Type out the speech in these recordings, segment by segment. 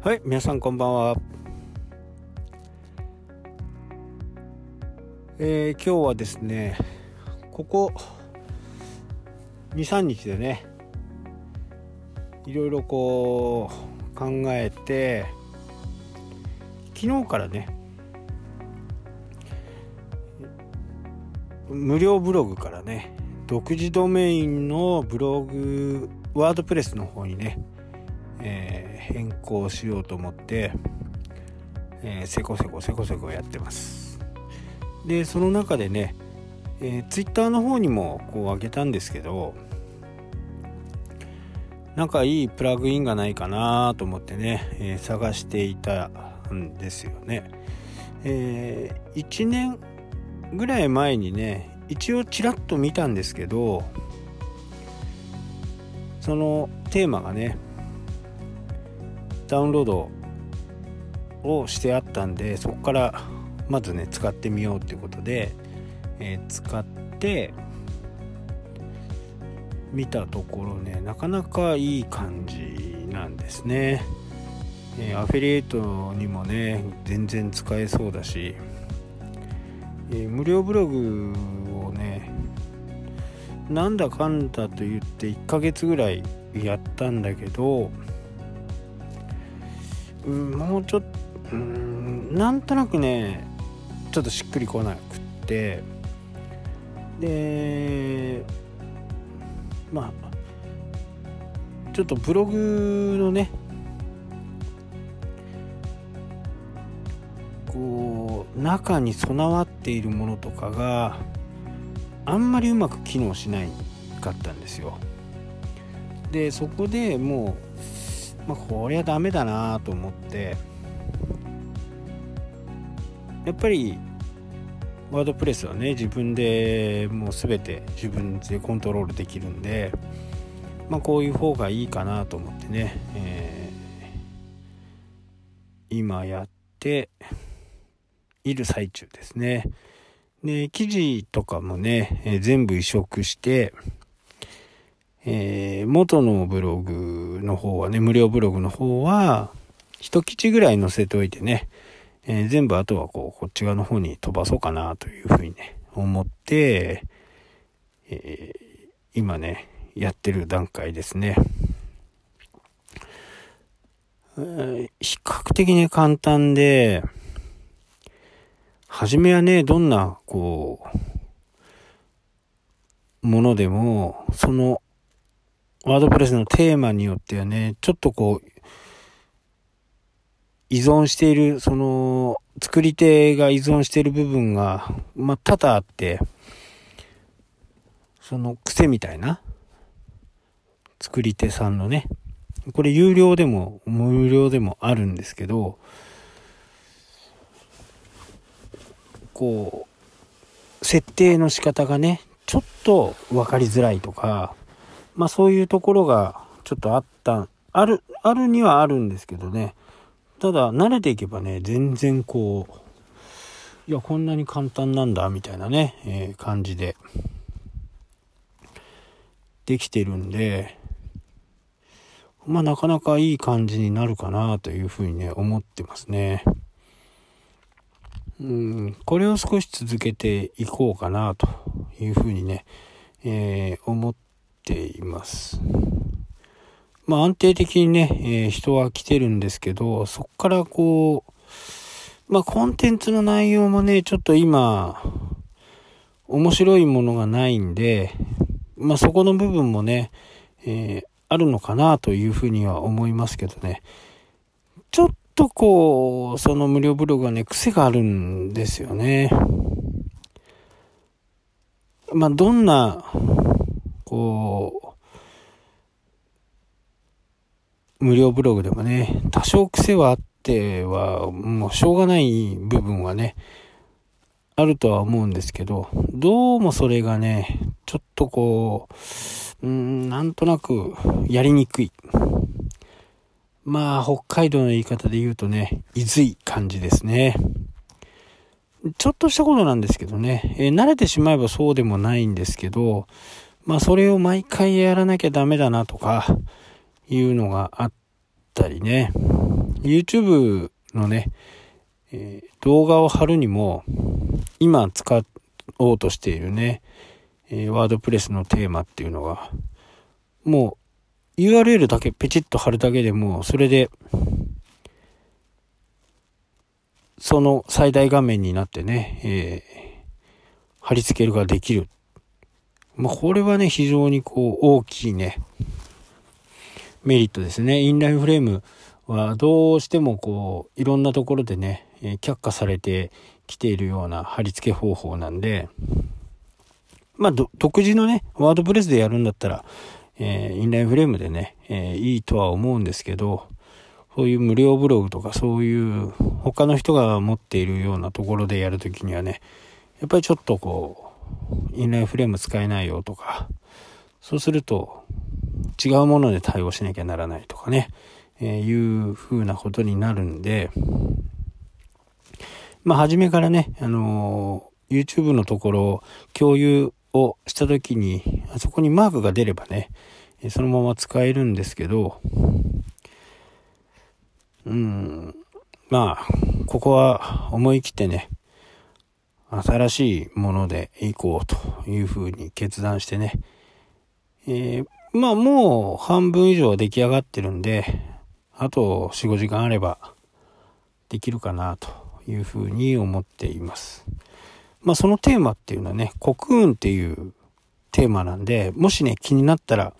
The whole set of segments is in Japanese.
はい、皆さんこんばんは。えー、今日はですね、ここ2、3日でね、いろいろこう考えて、昨日からね、無料ブログからね、独自ドメインのブログ、ワードプレスの方にね、えー、変更しようと思って、えー、せこせこせこせこやってます。でその中でね、えー、ツイッターの方にもこう上げたんですけどなんかいいプラグインがないかなと思ってね、えー、探していたんですよね、えー、1年ぐらい前にね一応ちらっと見たんですけどそのテーマがねダウンロードをしてあったんでそこからまずね使ってみようっていうことで、えー、使って見たところねなかなかいい感じなんですね、えー、アフィリエイトにもね全然使えそうだし、えー、無料ブログをねなんだかんだと言って1ヶ月ぐらいやったんだけど、もうちょっとうんなんとなくねちょっとしっくりこなくってでまあちょっとブログのねこう中に備わっているものとかがあんまりうまく機能しないかったんですよ。でそこでもうまあ、こりゃダメだなと思ってやっぱりワードプレスはね自分でもう全て自分でコントロールできるんで、まあ、こういう方がいいかなと思ってね、えー、今やっている最中ですね。で記事とかもね、えー、全部移植してえー、元のブログの方はね、無料ブログの方は、一記事ぐらい載せておいてね、えー、全部あとはこう、こっち側の方に飛ばそうかなというふうにね、思って、えー、今ね、やってる段階ですね。比較的ね、簡単で、初めはね、どんな、こう、ものでも、そのワードプレスのテーマによってはね、ちょっとこう、依存している、その、作り手が依存している部分が、まあ、多々あって、その癖みたいな、作り手さんのね、これ有料でも無料でもあるんですけど、こう、設定の仕方がね、ちょっと分かりづらいとか、まあそういうところがちょっとあった、ある、あるにはあるんですけどね。ただ慣れていけばね、全然こう、いや、こんなに簡単なんだ、みたいなね、えー、感じで、できてるんで、まあなかなかいい感じになるかなというふうにね、思ってますね。うん、これを少し続けていこうかなというふうにね、えー、思ってています。まあ安定的にね、えー、人は来てるんですけど、そっからこう、まあコンテンツの内容もね、ちょっと今、面白いものがないんで、まあそこの部分もね、えー、あるのかなというふうには思いますけどね。ちょっとこう、その無料ブログはね、癖があるんですよね。まあどんなこう、無料ブログでもね、多少癖はあっては、もうしょうがない部分はね、あるとは思うんですけど、どうもそれがね、ちょっとこう、うん、なんとなくやりにくい。まあ、北海道の言い方で言うとね、いずい感じですね。ちょっとしたことなんですけどね、えー、慣れてしまえばそうでもないんですけど、まあそれを毎回やらなきゃダメだなとかいうのがあったりね。YouTube のね、えー、動画を貼るにも、今使おうとしているね、えー、ワードプレスのテーマっていうのが、もう URL だけペチッと貼るだけでもう、それで、その最大画面になってね、えー、貼り付けるができる。まあ、これはね、非常にこう、大きいね、メリットですね。インラインフレームはどうしてもこう、いろんなところでね、え、却下されてきているような貼り付け方法なんで、まあ、独自のね、ワードプレスでやるんだったら、えー、インラインフレームでね、えー、いいとは思うんですけど、そういう無料ブログとかそういう他の人が持っているようなところでやるときにはね、やっぱりちょっとこう、インラインフレーム使えないよとか、そうすると違うもので対応しなきゃならないとかね、えー、いう風なことになるんで、まあ、初めからね、あのー、YouTube のところ共有をした時に、あそこにマークが出ればね、そのまま使えるんですけど、うん、まあ、ここは思い切ってね、新しいものでいこうというふうに決断してね、えー、まあもう半分以上出来上がってるんで、あと4、5時間あればできるかなというふうに思っています。まあそのテーマっていうのはね、コクーンっていうテーマなんで、もしね、気になったら、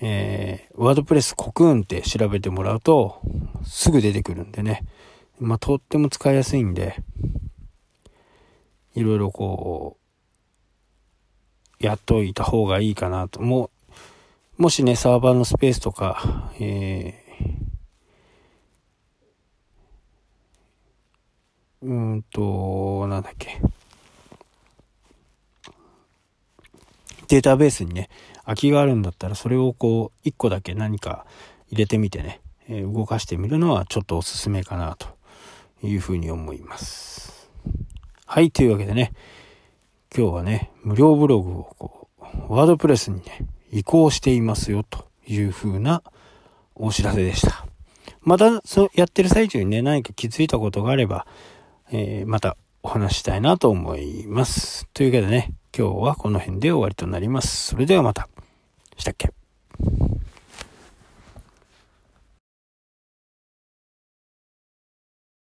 えー、ワードプレスコクーンって調べてもらうと、すぐ出てくるんでね。まあ、とっても使いやすいんで、いろいろこう、やっといた方がいいかなと。もう、もしね、サーバーのスペースとか、えー、うんと、なんだっけ。データベースにね、空きがあるんだったら、それをこう、一個だけ何か入れてみてね、え、動かしてみるのはちょっとおすすめかなというふうに思います。はい、というわけでね、今日はね、無料ブログをこう、ワードプレスにね、移行していますよというふうなお知らせでした。また、そうやってる最中にね、何か気づいたことがあれば、えー、またお話したいなと思います。というわけでね、今日はこの辺で終わりとなります。それではまた。したっけ？